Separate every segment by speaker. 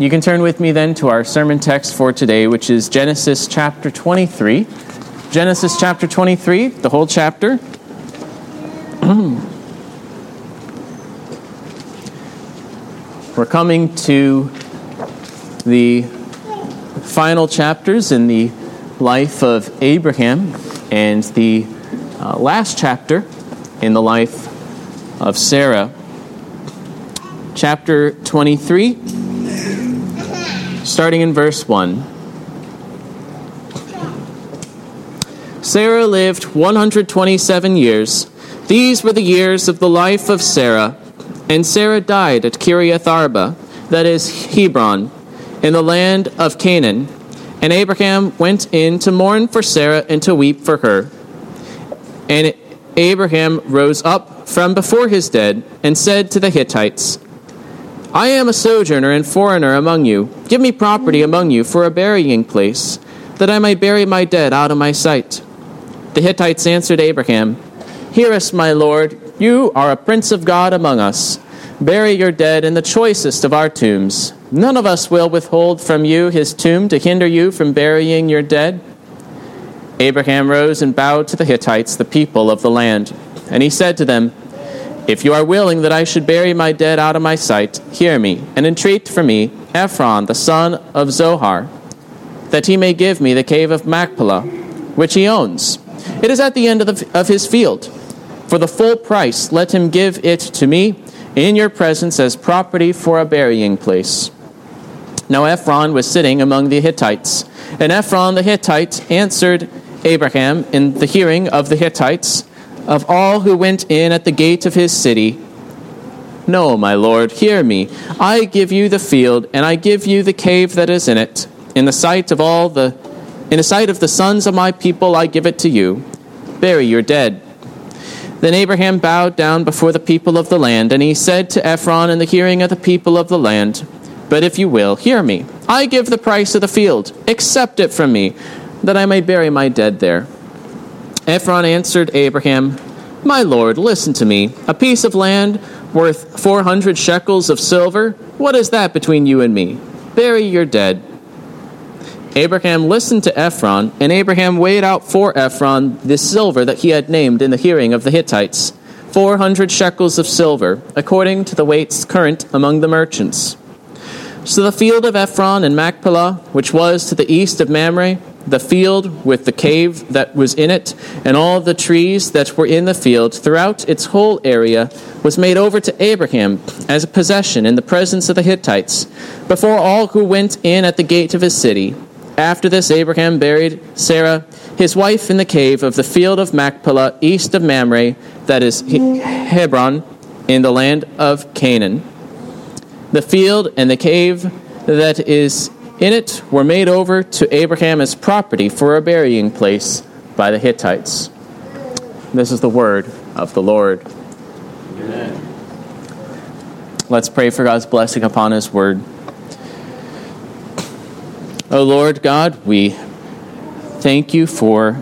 Speaker 1: You can turn with me then to our sermon text for today, which is Genesis chapter 23. Genesis chapter 23, the whole chapter. We're coming to the final chapters in the life of Abraham and the uh, last chapter in the life of Sarah. Chapter 23 starting in verse 1. Sarah lived 127 years. These were the years of the life of Sarah. And Sarah died at Kiriath Arba, that is Hebron, in the land of Canaan. And Abraham went in to mourn for Sarah and to weep for her. And Abraham rose up from before his dead and said to the Hittites, I am a sojourner and foreigner among you. Give me property among you for a burying place, that I may bury my dead out of my sight. The Hittites answered Abraham, Hear us, my lord. You are a prince of God among us. Bury your dead in the choicest of our tombs. None of us will withhold from you his tomb to hinder you from burying your dead. Abraham rose and bowed to the Hittites, the people of the land. And he said to them, if you are willing that I should bury my dead out of my sight, hear me, and entreat for me Ephron, the son of Zohar, that he may give me the cave of Machpelah, which he owns. It is at the end of, the, of his field. For the full price, let him give it to me in your presence as property for a burying place. Now Ephron was sitting among the Hittites, and Ephron the Hittite answered Abraham in the hearing of the Hittites of all who went in at the gate of his city. No, my lord, hear me. I give you the field, and I give you the cave that is in it. In the sight of all the in the sight of the sons of my people I give it to you. Bury your dead. Then Abraham bowed down before the people of the land, and he said to Ephron in the hearing of the people of the land, But if you will, hear me. I give the price of the field. Accept it from me, that I may bury my dead there. Ephron answered Abraham, My lord, listen to me. A piece of land worth 400 shekels of silver, what is that between you and me? Bury your dead. Abraham listened to Ephron, and Abraham weighed out for Ephron the silver that he had named in the hearing of the Hittites 400 shekels of silver, according to the weights current among the merchants. So the field of Ephron and Machpelah, which was to the east of Mamre, the field with the cave that was in it, and all the trees that were in the field throughout its whole area, was made over to Abraham as a possession in the presence of the Hittites, before all who went in at the gate of his city. After this, Abraham buried Sarah, his wife, in the cave of the field of Machpelah, east of Mamre, that is Hebron, in the land of Canaan. The field and the cave that is in it were made over to Abraham as property for a burying place by the Hittites. This is the word of the Lord. Amen. Let's pray for God's blessing upon His word. O Lord God, we thank you for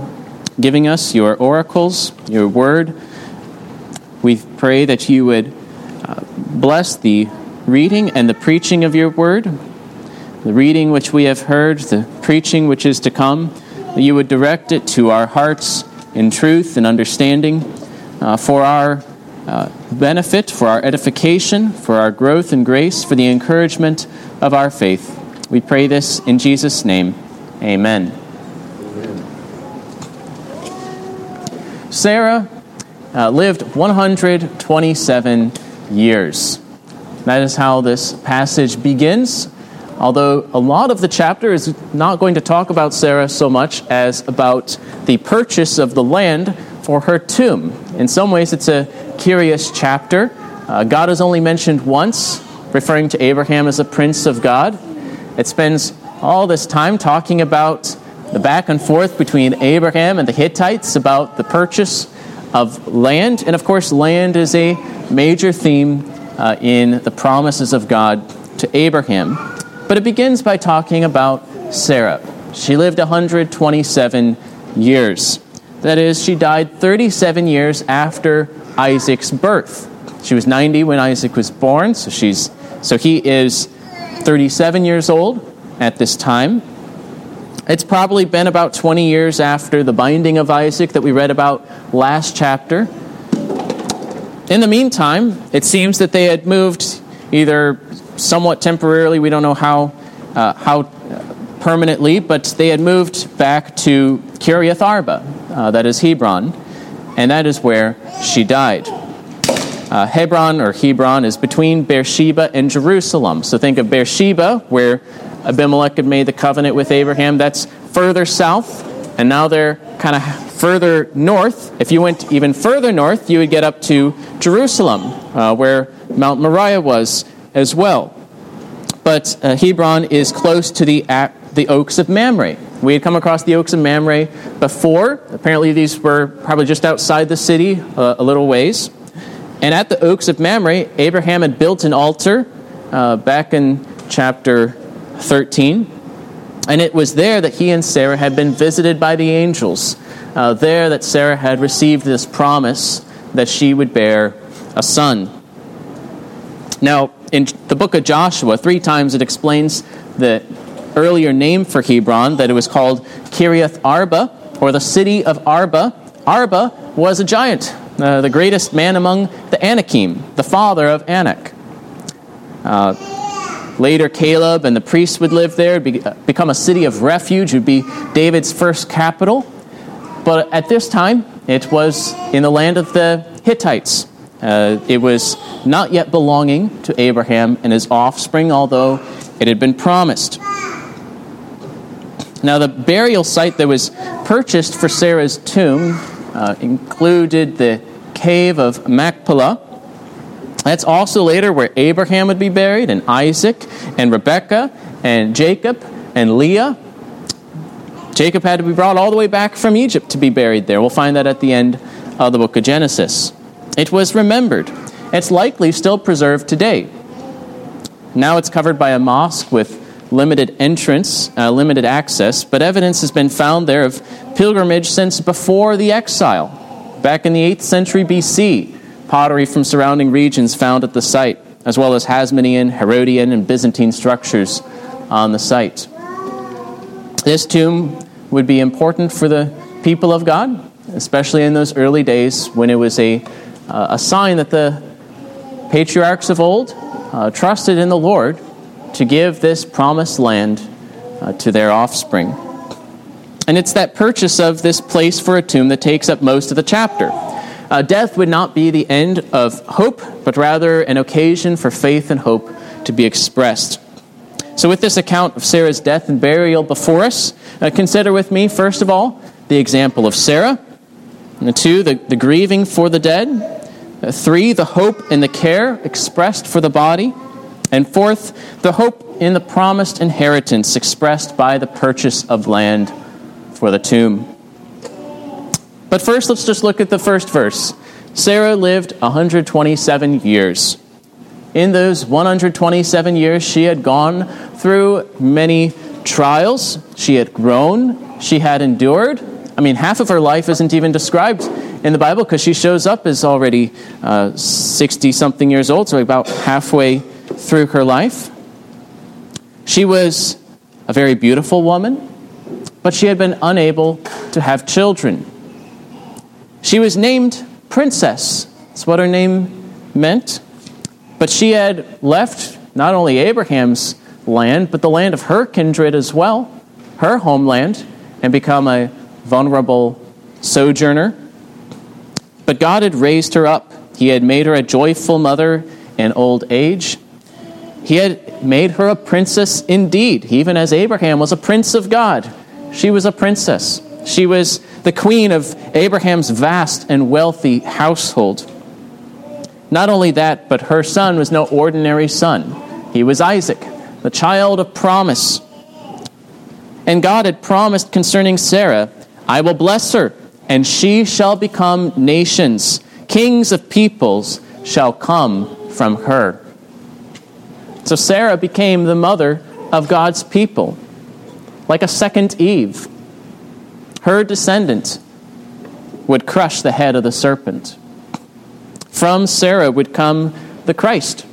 Speaker 1: giving us your oracles, your word. We pray that you would uh, bless the reading and the preaching of your word the reading which we have heard, the preaching which is to come, that you would direct it to our hearts in truth and understanding uh, for our uh, benefit, for our edification, for our growth and grace, for the encouragement of our faith. We pray this in Jesus' name. Amen. Sarah uh, lived 127 years. That is how this passage begins although a lot of the chapter is not going to talk about Sarah so much as about the purchase of the land for her tomb. In some ways, it's a curious chapter. Uh, God is only mentioned once, referring to Abraham as a prince of God. It spends all this time talking about the back and forth between Abraham and the Hittites about the purchase of land. And of course, land is a major theme uh, in the promises of God to Abraham. But it begins by talking about Sarah. She lived 127 years. That is, she died 37 years after Isaac's birth. She was 90 when Isaac was born, so she's so he is 37 years old at this time. It's probably been about 20 years after the binding of Isaac that we read about last chapter. In the meantime, it seems that they had moved either somewhat temporarily, we don't know how, uh, how permanently, but they had moved back to Kiriath Arba, uh, that is Hebron, and that is where she died. Uh, Hebron or Hebron is between Beersheba and Jerusalem. So think of Beersheba, where Abimelech had made the covenant with Abraham. That's further south, and now they're kind of further north. If you went even further north, you would get up to Jerusalem, uh, where Mount Moriah was as well. But uh, Hebron is close to the, the Oaks of Mamre. We had come across the Oaks of Mamre before. Apparently, these were probably just outside the city, uh, a little ways. And at the Oaks of Mamre, Abraham had built an altar uh, back in chapter 13. And it was there that he and Sarah had been visited by the angels. Uh, there that Sarah had received this promise that she would bear a son. Now, in the book of Joshua, three times it explains the earlier name for Hebron, that it was called Kiriath Arba, or the city of Arba. Arba was a giant, uh, the greatest man among the Anakim, the father of Anak. Uh, later, Caleb and the priests would live there, be, uh, become a city of refuge, would be David's first capital. But at this time, it was in the land of the Hittites. Uh, it was not yet belonging to Abraham and his offspring, although it had been promised. Now, the burial site that was purchased for Sarah's tomb uh, included the cave of Machpelah. That's also later where Abraham would be buried, and Isaac, and Rebekah, and Jacob, and Leah. Jacob had to be brought all the way back from Egypt to be buried there. We'll find that at the end of the book of Genesis. It was remembered. It's likely still preserved today. Now it's covered by a mosque with limited entrance, uh, limited access, but evidence has been found there of pilgrimage since before the exile. Back in the 8th century BC, pottery from surrounding regions found at the site, as well as Hasmonean, Herodian, and Byzantine structures on the site. This tomb would be important for the people of God, especially in those early days when it was a uh, a sign that the patriarchs of old uh, trusted in the Lord to give this promised land uh, to their offspring. And it's that purchase of this place for a tomb that takes up most of the chapter. Uh, death would not be the end of hope, but rather an occasion for faith and hope to be expressed. So, with this account of Sarah's death and burial before us, uh, consider with me, first of all, the example of Sarah, and two, the, the grieving for the dead, three, the hope and the care expressed for the body. And fourth, the hope in the promised inheritance expressed by the purchase of land for the tomb. But first, let's just look at the first verse. Sarah lived 127 years. In those 127 years, she had gone through many trials. She had grown. She had endured. I mean, half of her life isn't even described in the Bible because she shows up as already 60 uh, something years old, so about halfway through her life. She was a very beautiful woman, but she had been unable to have children. She was named Princess, that's what her name meant. But she had left not only Abraham's land, but the land of her kindred as well, her homeland, and become a vulnerable sojourner but God had raised her up. He had made her a joyful mother in old age. He had made her a princess indeed, even as Abraham was a prince of God. She was a princess. She was the queen of Abraham's vast and wealthy household. Not only that, but her son was no ordinary son. He was Isaac, the child of promise. And God had promised concerning Sarah, I will bless her and she shall become nations. Kings of peoples shall come from her. So Sarah became the mother of God's people, like a second Eve. Her descendant would crush the head of the serpent. From Sarah would come the Christ,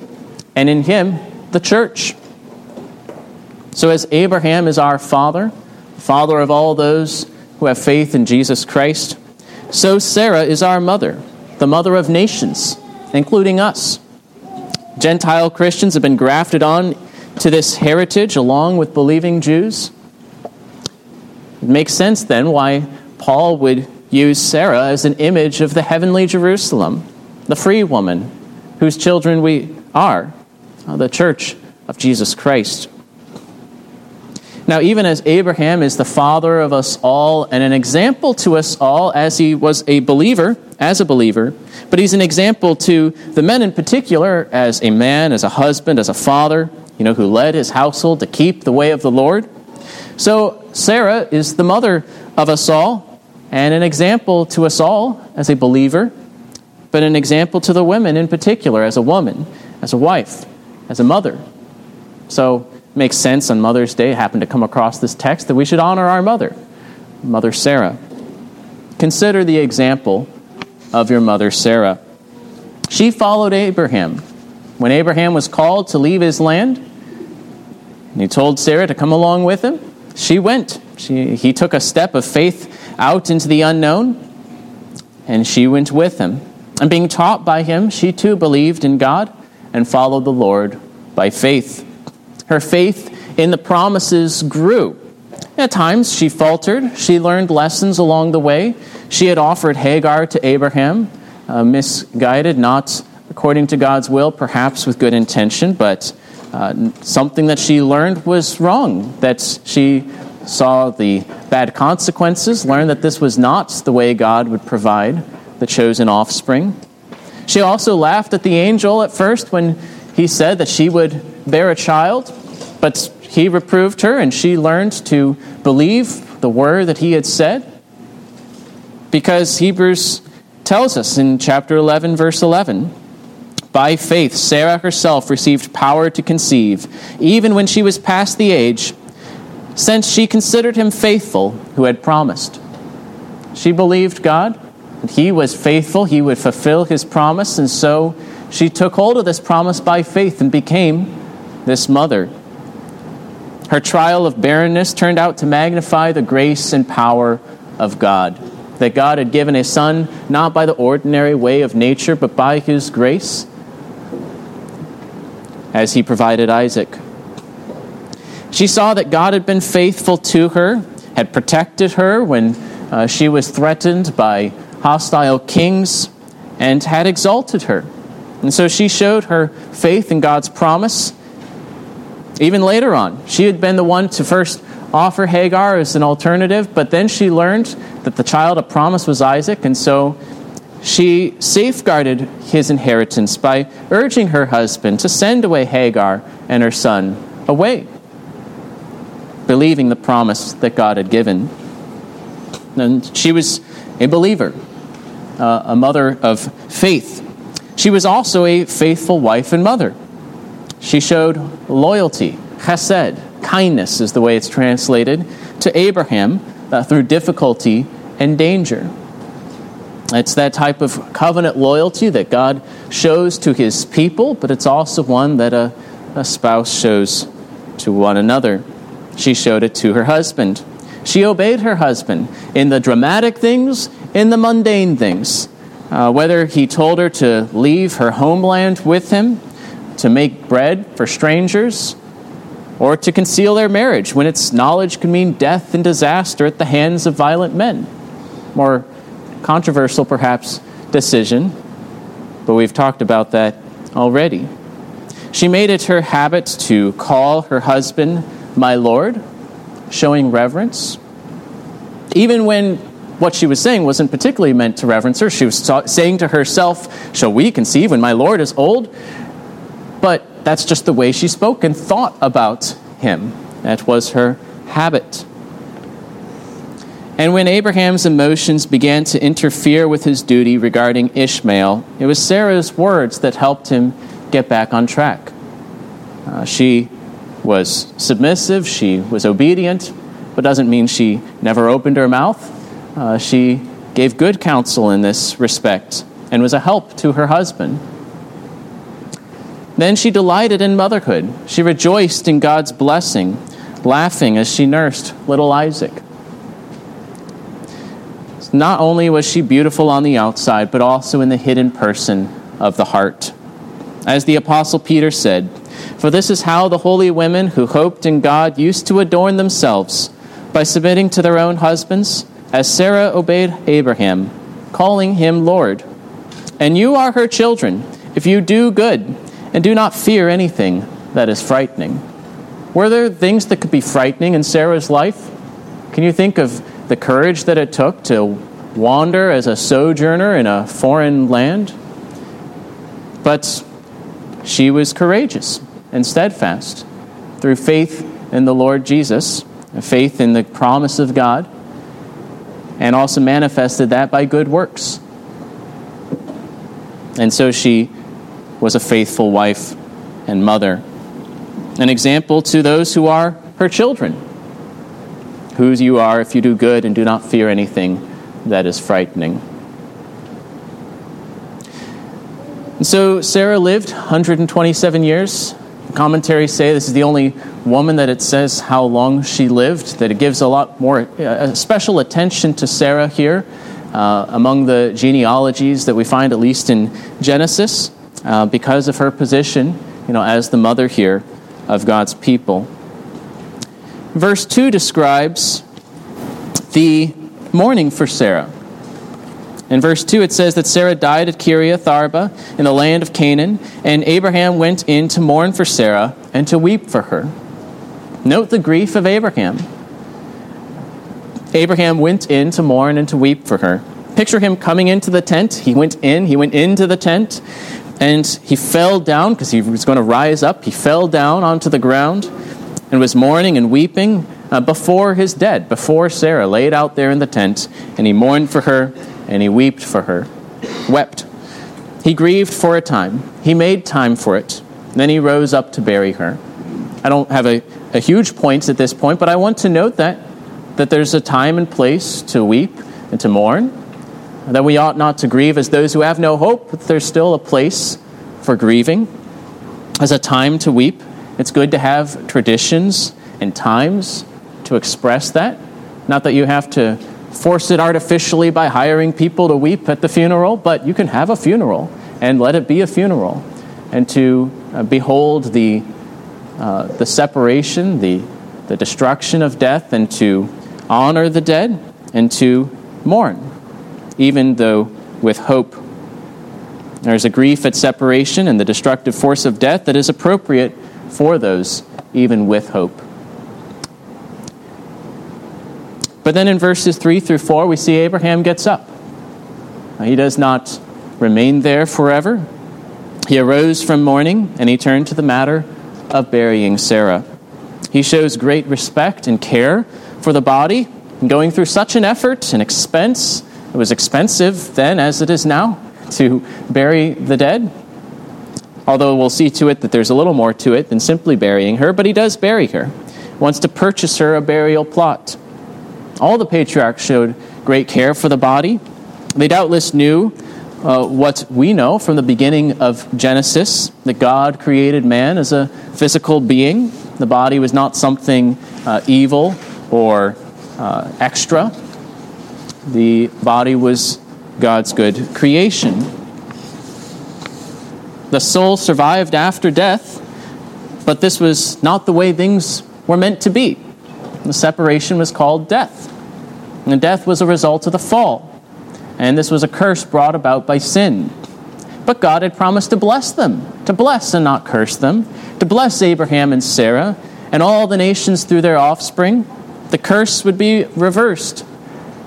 Speaker 1: and in him, the church. So, as Abraham is our father, father of all those who have faith in Jesus Christ, so Sarah is our mother, the mother of nations, including us. Gentile Christians have been grafted on to this heritage along with believing Jews. It makes sense then why Paul would use Sarah as an image of the heavenly Jerusalem, the free woman whose children we are, uh, the church of Jesus Christ. Now, even as Abraham is the father of us all and an example to us all as he was a believer, as a believer, but he's an example to the men in particular as a man, as a husband, as a father, you know, who led his household to keep the way of the Lord. So, Sarah is the mother of us all and an example to us all as a believer, but an example to the women in particular as a woman, as a wife, as a mother. So, makes sense on Mother's Day, happened to come across this text, that we should honor our mother, Mother Sarah. Consider the example of your mother Sarah. She followed Abraham. When Abraham was called to leave his land, and he told Sarah to come along with him, she went. She, he took a step of faith out into the unknown, and she went with him. And being taught by him, she too believed in God and followed the Lord by faith. Her faith in the promises grew. At times she faltered. She learned lessons along the way. She had offered Hagar to Abraham, uh, misguided, not according to God's will, perhaps with good intention, but uh, something that she learned was wrong, that she saw the bad consequences, learned that this was not the way God would provide the chosen offspring. She also laughed at the angel at first when he said that she would bear a child, but he reproved her, and she learned to believe the word that he had said. Because Hebrews tells us in chapter 11, verse 11 by faith, Sarah herself received power to conceive, even when she was past the age, since she considered him faithful who had promised. She believed God, and he was faithful, he would fulfill his promise, and so she took hold of this promise by faith and became this mother. Her trial of barrenness turned out to magnify the grace and power of God. That God had given a son not by the ordinary way of nature, but by his grace, as he provided Isaac. She saw that God had been faithful to her, had protected her when uh, she was threatened by hostile kings, and had exalted her. And so she showed her faith in God's promise. Even later on, she had been the one to first offer Hagar as an alternative, but then she learned that the child of promise was Isaac, and so she safeguarded his inheritance by urging her husband to send away Hagar and her son away, believing the promise that God had given. And she was a believer, uh, a mother of faith. She was also a faithful wife and mother. She showed loyalty, chesed, kindness is the way it's translated, to Abraham uh, through difficulty and danger. It's that type of covenant loyalty that God shows to his people, but it's also one that a, a spouse shows to one another. She showed it to her husband. She obeyed her husband in the dramatic things, in the mundane things. Uh, whether he told her to leave her homeland with him, to make bread for strangers, or to conceal their marriage when its knowledge could mean death and disaster at the hands of violent men. More controversial, perhaps, decision, but we've talked about that already. She made it her habit to call her husband my Lord, showing reverence. Even when what she was saying wasn't particularly meant to reverence her. She was saying to herself, Shall we conceive when my Lord is old? But that's just the way she spoke and thought about him. That was her habit. And when Abraham's emotions began to interfere with his duty regarding Ishmael, it was Sarah's words that helped him get back on track. Uh, she was submissive, she was obedient, but doesn't mean she never opened her mouth. Uh, she gave good counsel in this respect and was a help to her husband. Then she delighted in motherhood. She rejoiced in God's blessing laughing as she nursed little Isaac. Not only was she beautiful on the outside, but also in the hidden person of the heart. As the Apostle Peter said, For this is how the holy women who hoped in God used to adorn themselves, by submitting to their own husbands, as Sarah obeyed Abraham, calling him Lord. And you are her children, if you do good, and do not fear anything that is frightening. Were there things that could be frightening in Sarah's life? Can you think of the courage that it took to wander as a sojourner in a foreign land? But she was courageous and steadfast through faith in the Lord Jesus, faith in the promise of God, and also manifested that by good works. And so she was a faithful wife and mother, an example to those who are her children, whose you are if you do good and do not fear anything that is frightening. And so Sarah lived 127 years. Commentaries say this is the only woman that it says how long she lived, that it gives a lot more uh, special attention to Sarah here uh, among the genealogies that we find, at least in Genesis, uh, because of her position you know, as the mother here of God's people. Verse 2 describes the mourning for Sarah. In verse 2, it says that Sarah died at Kiriath Arba in the land of Canaan, and Abraham went in to mourn for Sarah and to weep for her. Note the grief of Abraham. Abraham went in to mourn and to weep for her. Picture him coming into the tent. He went in, he went into the tent, and he fell down because he was going to rise up. He fell down onto the ground and was mourning and weeping uh, before his dead, before Sarah laid out there in the tent, and he mourned for her and he wept for her, wept. He grieved for a time. He made time for it. Then he rose up to bury her. I don't have a, a huge point at this point, but I want to note that that there's a time and place to weep and to mourn, that we ought not to grieve as those who have no hope, but there's still a place for grieving, as a time to weep. It's good to have traditions and times to express that. Not that you have to force it artificially by hiring people to weep at the funeral, but you can have a funeral and let it be a funeral. And to uh, behold the, uh, the separation, the, the destruction of death, and to honor the dead and to mourn, even though with hope. There's a grief at separation and the destructive force of death that is appropriate for those, even with hope. But then in verses 3 through 4, we see Abraham gets up. He does not remain there forever. He arose from mourning and he turned to the matter of burying Sarah. He shows great respect and care for the body going through such an effort and expense. It was expensive then as it is now to bury the dead. Although we'll see to it that there's a little more to it than simply burying her, but he does bury her. Wants to purchase her a burial plot. All the patriarchs showed great care for the body. They doubtless knew uh, what we know from the beginning of Genesis that God created man as a physical being. The body was not something uh, evil or uh, extra, the body was God's good creation. The soul survived after death, but this was not the way things were meant to be. The separation was called death. And death was a result of the fall. And this was a curse brought about by sin. But God had promised to bless them, to bless and not curse them, to bless Abraham and Sarah and all the nations through their offspring. The curse would be reversed.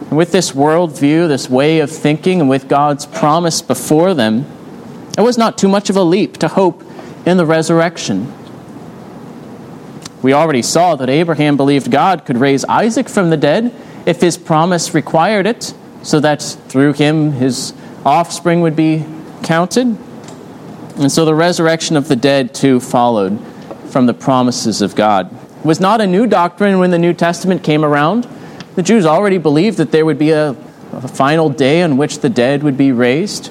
Speaker 1: And with this worldview, this way of thinking, and with God's promise before them, it was not too much of a leap to hope in the resurrection. We already saw that Abraham believed God could raise Isaac from the dead if his promise required it, so that through him his offspring would be counted. And so the resurrection of the dead too followed from the promises of God. It was not a new doctrine when the New Testament came around. The Jews already believed that there would be a, a final day on which the dead would be raised.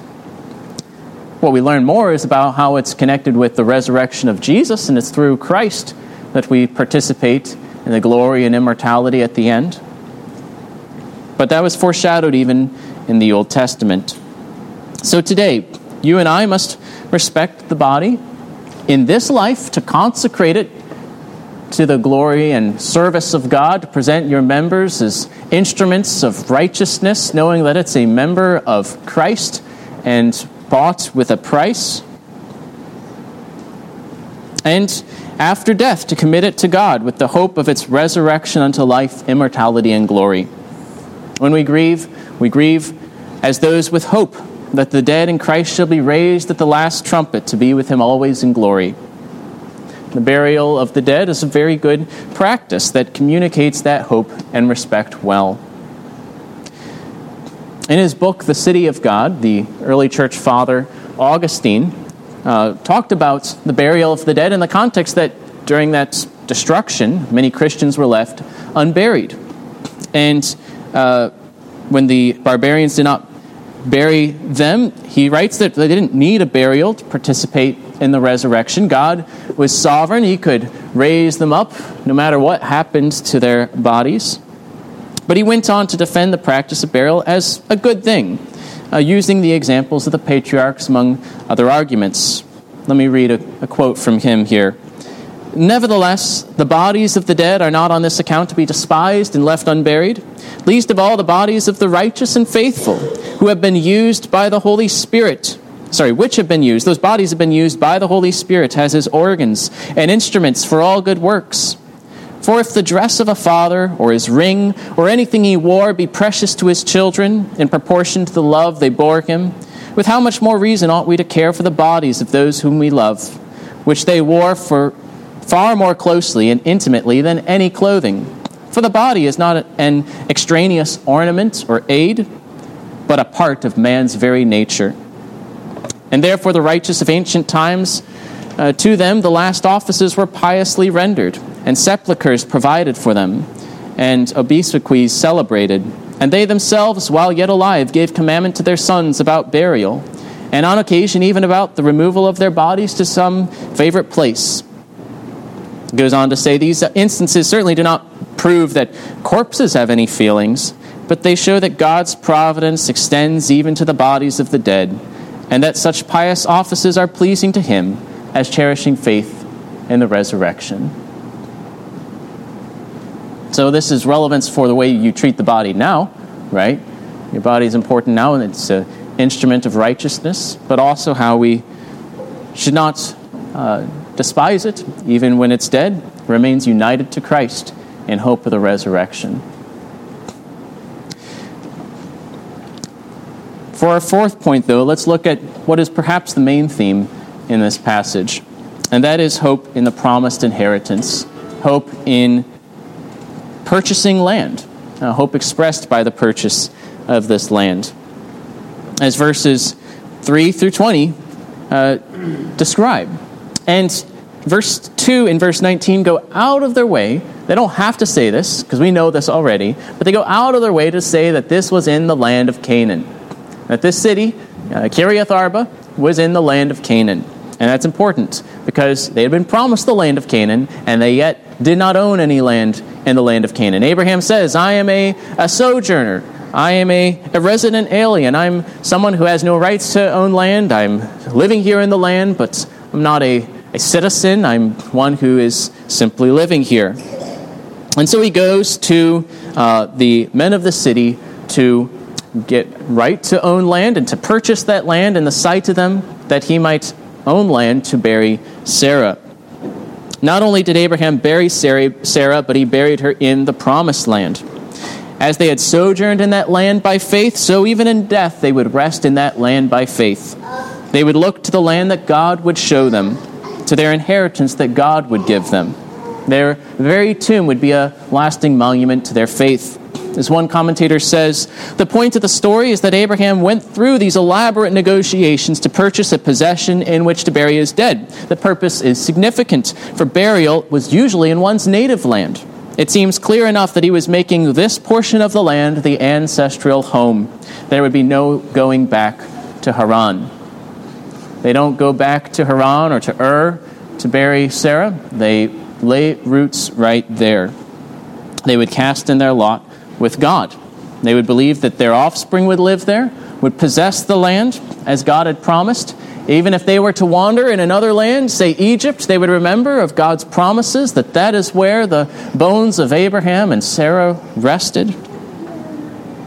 Speaker 1: What we learn more is about how it's connected with the resurrection of Jesus, and it's through Christ that we participate in the glory and immortality at the end. But that was foreshadowed even in the Old Testament. So today, you and I must respect the body in this life to consecrate it to the glory and service of God, to present your members as instruments of righteousness, knowing that it's a member of Christ and bought with a price. And after death, to commit it to God with the hope of its resurrection unto life, immortality, and glory. When we grieve, we grieve as those with hope that the dead in Christ shall be raised at the last trumpet to be with him always in glory. The burial of the dead is a very good practice that communicates that hope and respect well. In his book, The City of God, the early church father Augustine uh, talked about the burial of the dead in the context that during that destruction, many Christians were left unburied. And uh, when the barbarians did not bury them, he writes that they didn't need a burial to participate in the resurrection. God was sovereign, He could raise them up no matter what happened to their bodies. But he went on to defend the practice of burial as a good thing, uh, using the examples of the patriarchs among other arguments. Let me read a, a quote from him here. Nevertheless, the bodies of the dead are not on this account to be despised and left unburied, least of all the bodies of the righteous and faithful, who have been used by the Holy Spirit sorry, which have been used, those bodies have been used by the Holy Spirit as his organs and instruments for all good works. For if the dress of a father, or his ring, or anything he wore be precious to his children in proportion to the love they bore him, with how much more reason ought we to care for the bodies of those whom we love, which they wore for far more closely and intimately than any clothing? For the body is not an extraneous ornament or aid, but a part of man's very nature. And therefore, the righteous of ancient times, uh, to them the last offices were piously rendered, and sepulchres provided for them, and obsequies celebrated. And they themselves, while yet alive, gave commandment to their sons about burial, and on occasion even about the removal of their bodies to some favorite place. It goes on to say these instances certainly do not prove that corpses have any feelings, but they show that God's providence extends even to the bodies of the dead and that such pious offices are pleasing to Him as cherishing faith in the resurrection. So, this is relevance for the way you treat the body now, right? Your body is important now, and it's an instrument of righteousness, but also how we should not uh, despise it, even when it's dead, remains united to Christ in hope of the resurrection. For our fourth point, though, let's look at what is perhaps the main theme in this passage, and that is hope in the promised inheritance, hope in purchasing land, uh, hope expressed by the purchase of this land. As verses 3 through 20 uh, describe. And verse 2 and verse 19 go out of their way. They don't have to say this, because we know this already, but they go out of their way to say that this was in the land of Canaan that this city, uh, Kiriath Arba, was in the land of Canaan. And that's important because they had been promised the land of Canaan and they yet did not own any land in the land of Canaan. Abraham says, I am a, a sojourner. I am a, a resident alien. I'm someone who has no rights to own land. I'm living here in the land, but I'm not a, a citizen. I'm one who is simply living here. And so he goes to uh, the men of the city to get right to own land and to purchase that land in the sight of them that he might own land to bury Sarah. Not only did Abraham bury Sarah, but he buried her in the promised land. As they had sojourned in that land by faith, so even in death they would rest in that land by faith. They would look to the land that God would show them, to their inheritance that God would give them. Their very tomb would be a lasting monument to their faith. As one commentator says, the point of the story is that Abraham went through these elaborate negotiations to purchase a possession in which to bury his dead. The purpose is significant, for burial was usually in one's native land. It seems clear enough that he was making this portion of the land the ancestral home. There would be no going back to Haran. They don't go back to Haran or to Ur to bury Sarah. They lay roots right there. they would cast in their lot with God. They would believe that their offspring would live there, would possess the land as God had promised. Even if they were to wander in another land, say Egypt, they would remember of God's promises that that is where the bones of Abraham and Sarah rested.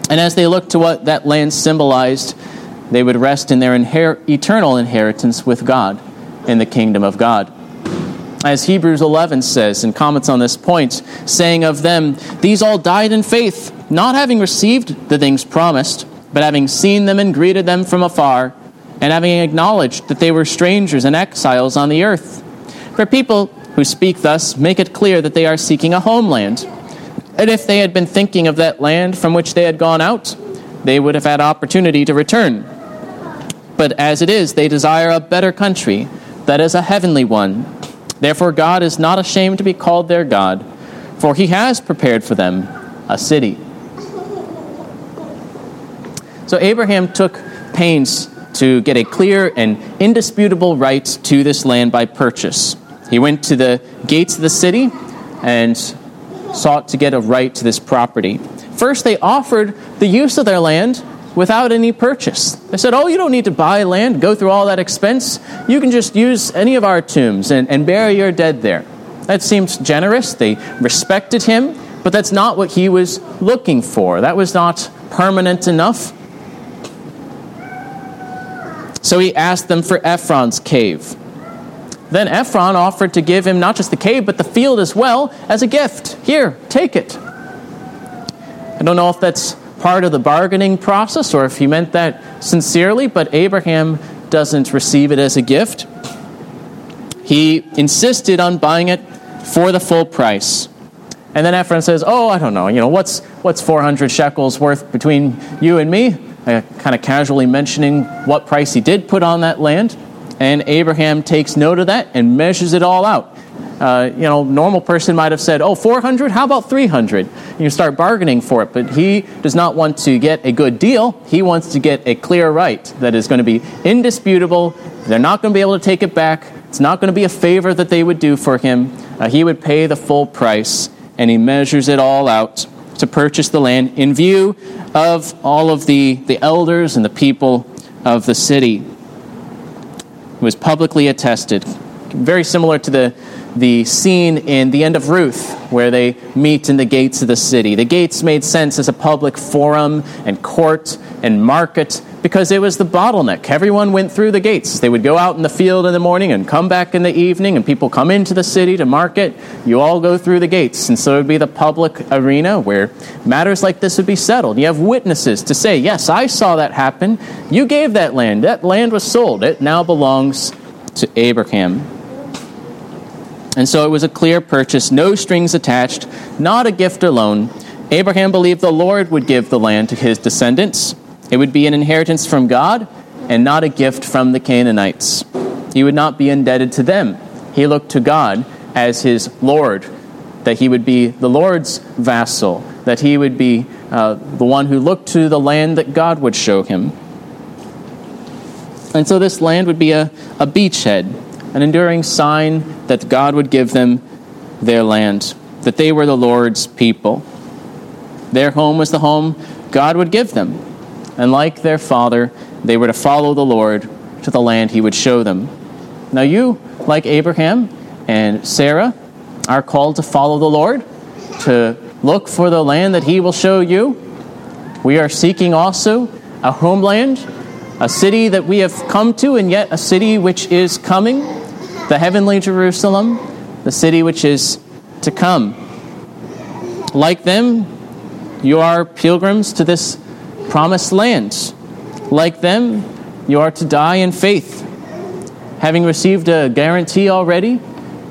Speaker 1: And as they looked to what that land symbolized, they would rest in their inher- eternal inheritance with God in the kingdom of God. As Hebrews 11 says and comments on this point, saying of them, These all died in faith, not having received the things promised, but having seen them and greeted them from afar, and having acknowledged that they were strangers and exiles on the earth. For people who speak thus make it clear that they are seeking a homeland. And if they had been thinking of that land from which they had gone out, they would have had opportunity to return. But as it is, they desire a better country, that is a heavenly one. Therefore, God is not ashamed to be called their God, for he has prepared for them a city. So Abraham took pains to get a clear and indisputable right to this land by purchase. He went to the gates of the city and sought to get a right to this property. First, they offered the use of their land without any purchase. They said, Oh, you don't need to buy land, go through all that expense. You can just use any of our tombs and, and bury your dead there. That seems generous. They respected him, but that's not what he was looking for. That was not permanent enough. So he asked them for Ephron's cave. Then Ephron offered to give him not just the cave, but the field as well as a gift. Here, take it. I don't know if that's part of the bargaining process or if he meant that sincerely, but Abraham doesn't receive it as a gift. He insisted on buying it for the full price. And then Ephron says, Oh, I don't know, you know, what's, what's 400 shekels worth between you and me? Kind of casually mentioning what price he did put on that land. And Abraham takes note of that and measures it all out. Uh, you know, normal person might have said, "Oh, 400? How about 300?" You start bargaining for it, but he does not want to get a good deal. He wants to get a clear right that is going to be indisputable. They're not going to be able to take it back. It's not going to be a favor that they would do for him. Uh, he would pay the full price, and he measures it all out to purchase the land in view of all of the, the elders and the people of the city. It was publicly attested. Very similar to the, the scene in the end of Ruth, where they meet in the gates of the city. The gates made sense as a public forum and court and market because it was the bottleneck. Everyone went through the gates. They would go out in the field in the morning and come back in the evening, and people come into the city to market. You all go through the gates. And so it would be the public arena where matters like this would be settled. You have witnesses to say, Yes, I saw that happen. You gave that land. That land was sold. It now belongs to Abraham. And so it was a clear purchase, no strings attached, not a gift alone. Abraham believed the Lord would give the land to his descendants. It would be an inheritance from God and not a gift from the Canaanites. He would not be indebted to them. He looked to God as his Lord, that he would be the Lord's vassal, that he would be uh, the one who looked to the land that God would show him. And so this land would be a, a beachhead, an enduring sign that God would give them their land, that they were the Lord's people. Their home was the home God would give them and like their father, they were to follow the Lord to the land he would show them. Now, you, like Abraham and Sarah, are called to follow the Lord, to look for the land that he will show you. We are seeking also a homeland, a city that we have come to, and yet a city which is coming, the heavenly Jerusalem, the city which is to come. Like them, you are pilgrims to this promised land. Like them, you are to die in faith, having received a guarantee already,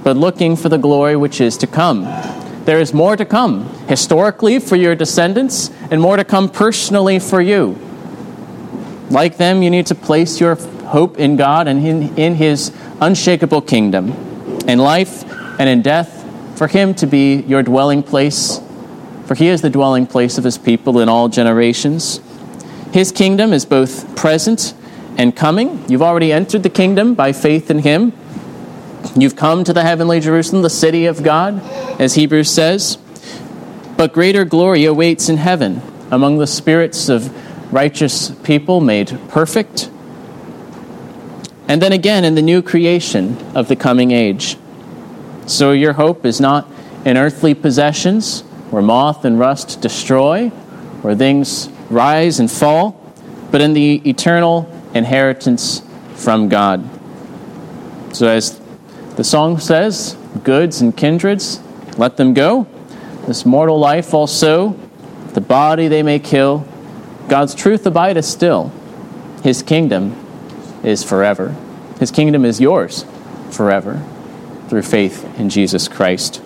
Speaker 1: but looking for the glory which is to come. There is more to come, historically for your descendants, and more to come personally for you. Like them, you need to place your hope in God and in, in His unshakable kingdom, in life and in death, for Him to be your dwelling place, for He is the dwelling place of His people in all generations. His kingdom is both present and coming. You've already entered the kingdom by faith in Him. You've come to the heavenly Jerusalem, the city of God, as Hebrews says. But greater glory awaits in heaven among the spirits of righteous people made perfect. And then again in the new creation of the coming age. So your hope is not in earthly possessions where moth and rust destroy, where things rise and fall, but in the eternal inheritance from God. So, as the song says, goods and kindreds, let them go. This mortal life also, the body they may kill. God's truth abideth still. His kingdom is forever. His kingdom is yours forever through faith in Jesus Christ.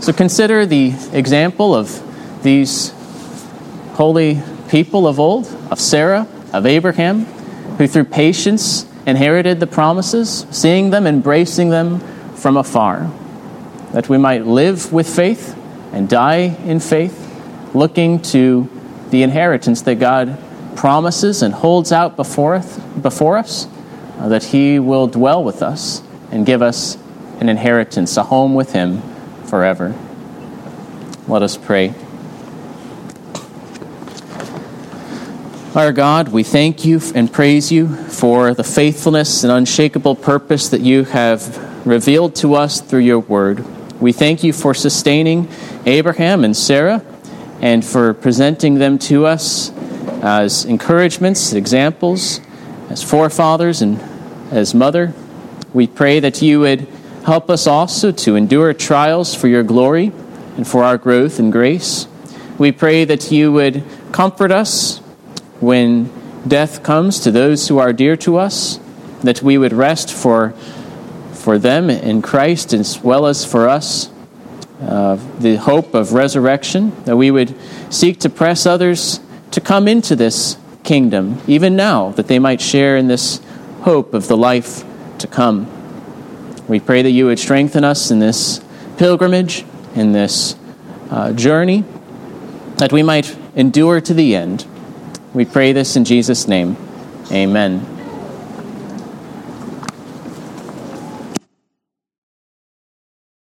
Speaker 1: So consider the example of these holy people of old, of Sarah, of Abraham, who through patience inherited the promises, seeing them, embracing them from afar, that we might live with faith and die in faith, looking to the inheritance that God promises and holds out before us, before us uh, that He will dwell with us and give us an inheritance, a home with Him forever. Let us pray. Our God, we thank you and praise you for the faithfulness and unshakable purpose that you have revealed to us through your word. We thank you for sustaining Abraham and Sarah and for presenting them to us as encouragements, examples, as forefathers, and as mother. We pray that you would help us also to endure trials for your glory and for our growth and grace. We pray that you would comfort us when death comes to those who are dear to us, that we would rest for, for them in Christ as well as for us. Uh, the hope of resurrection, that we would seek to press others to come into this kingdom, even now, that they might share in this hope of the life to come. We pray that you would strengthen us in this pilgrimage, in this uh, journey, that we might endure to the end. We pray this in Jesus' name. Amen.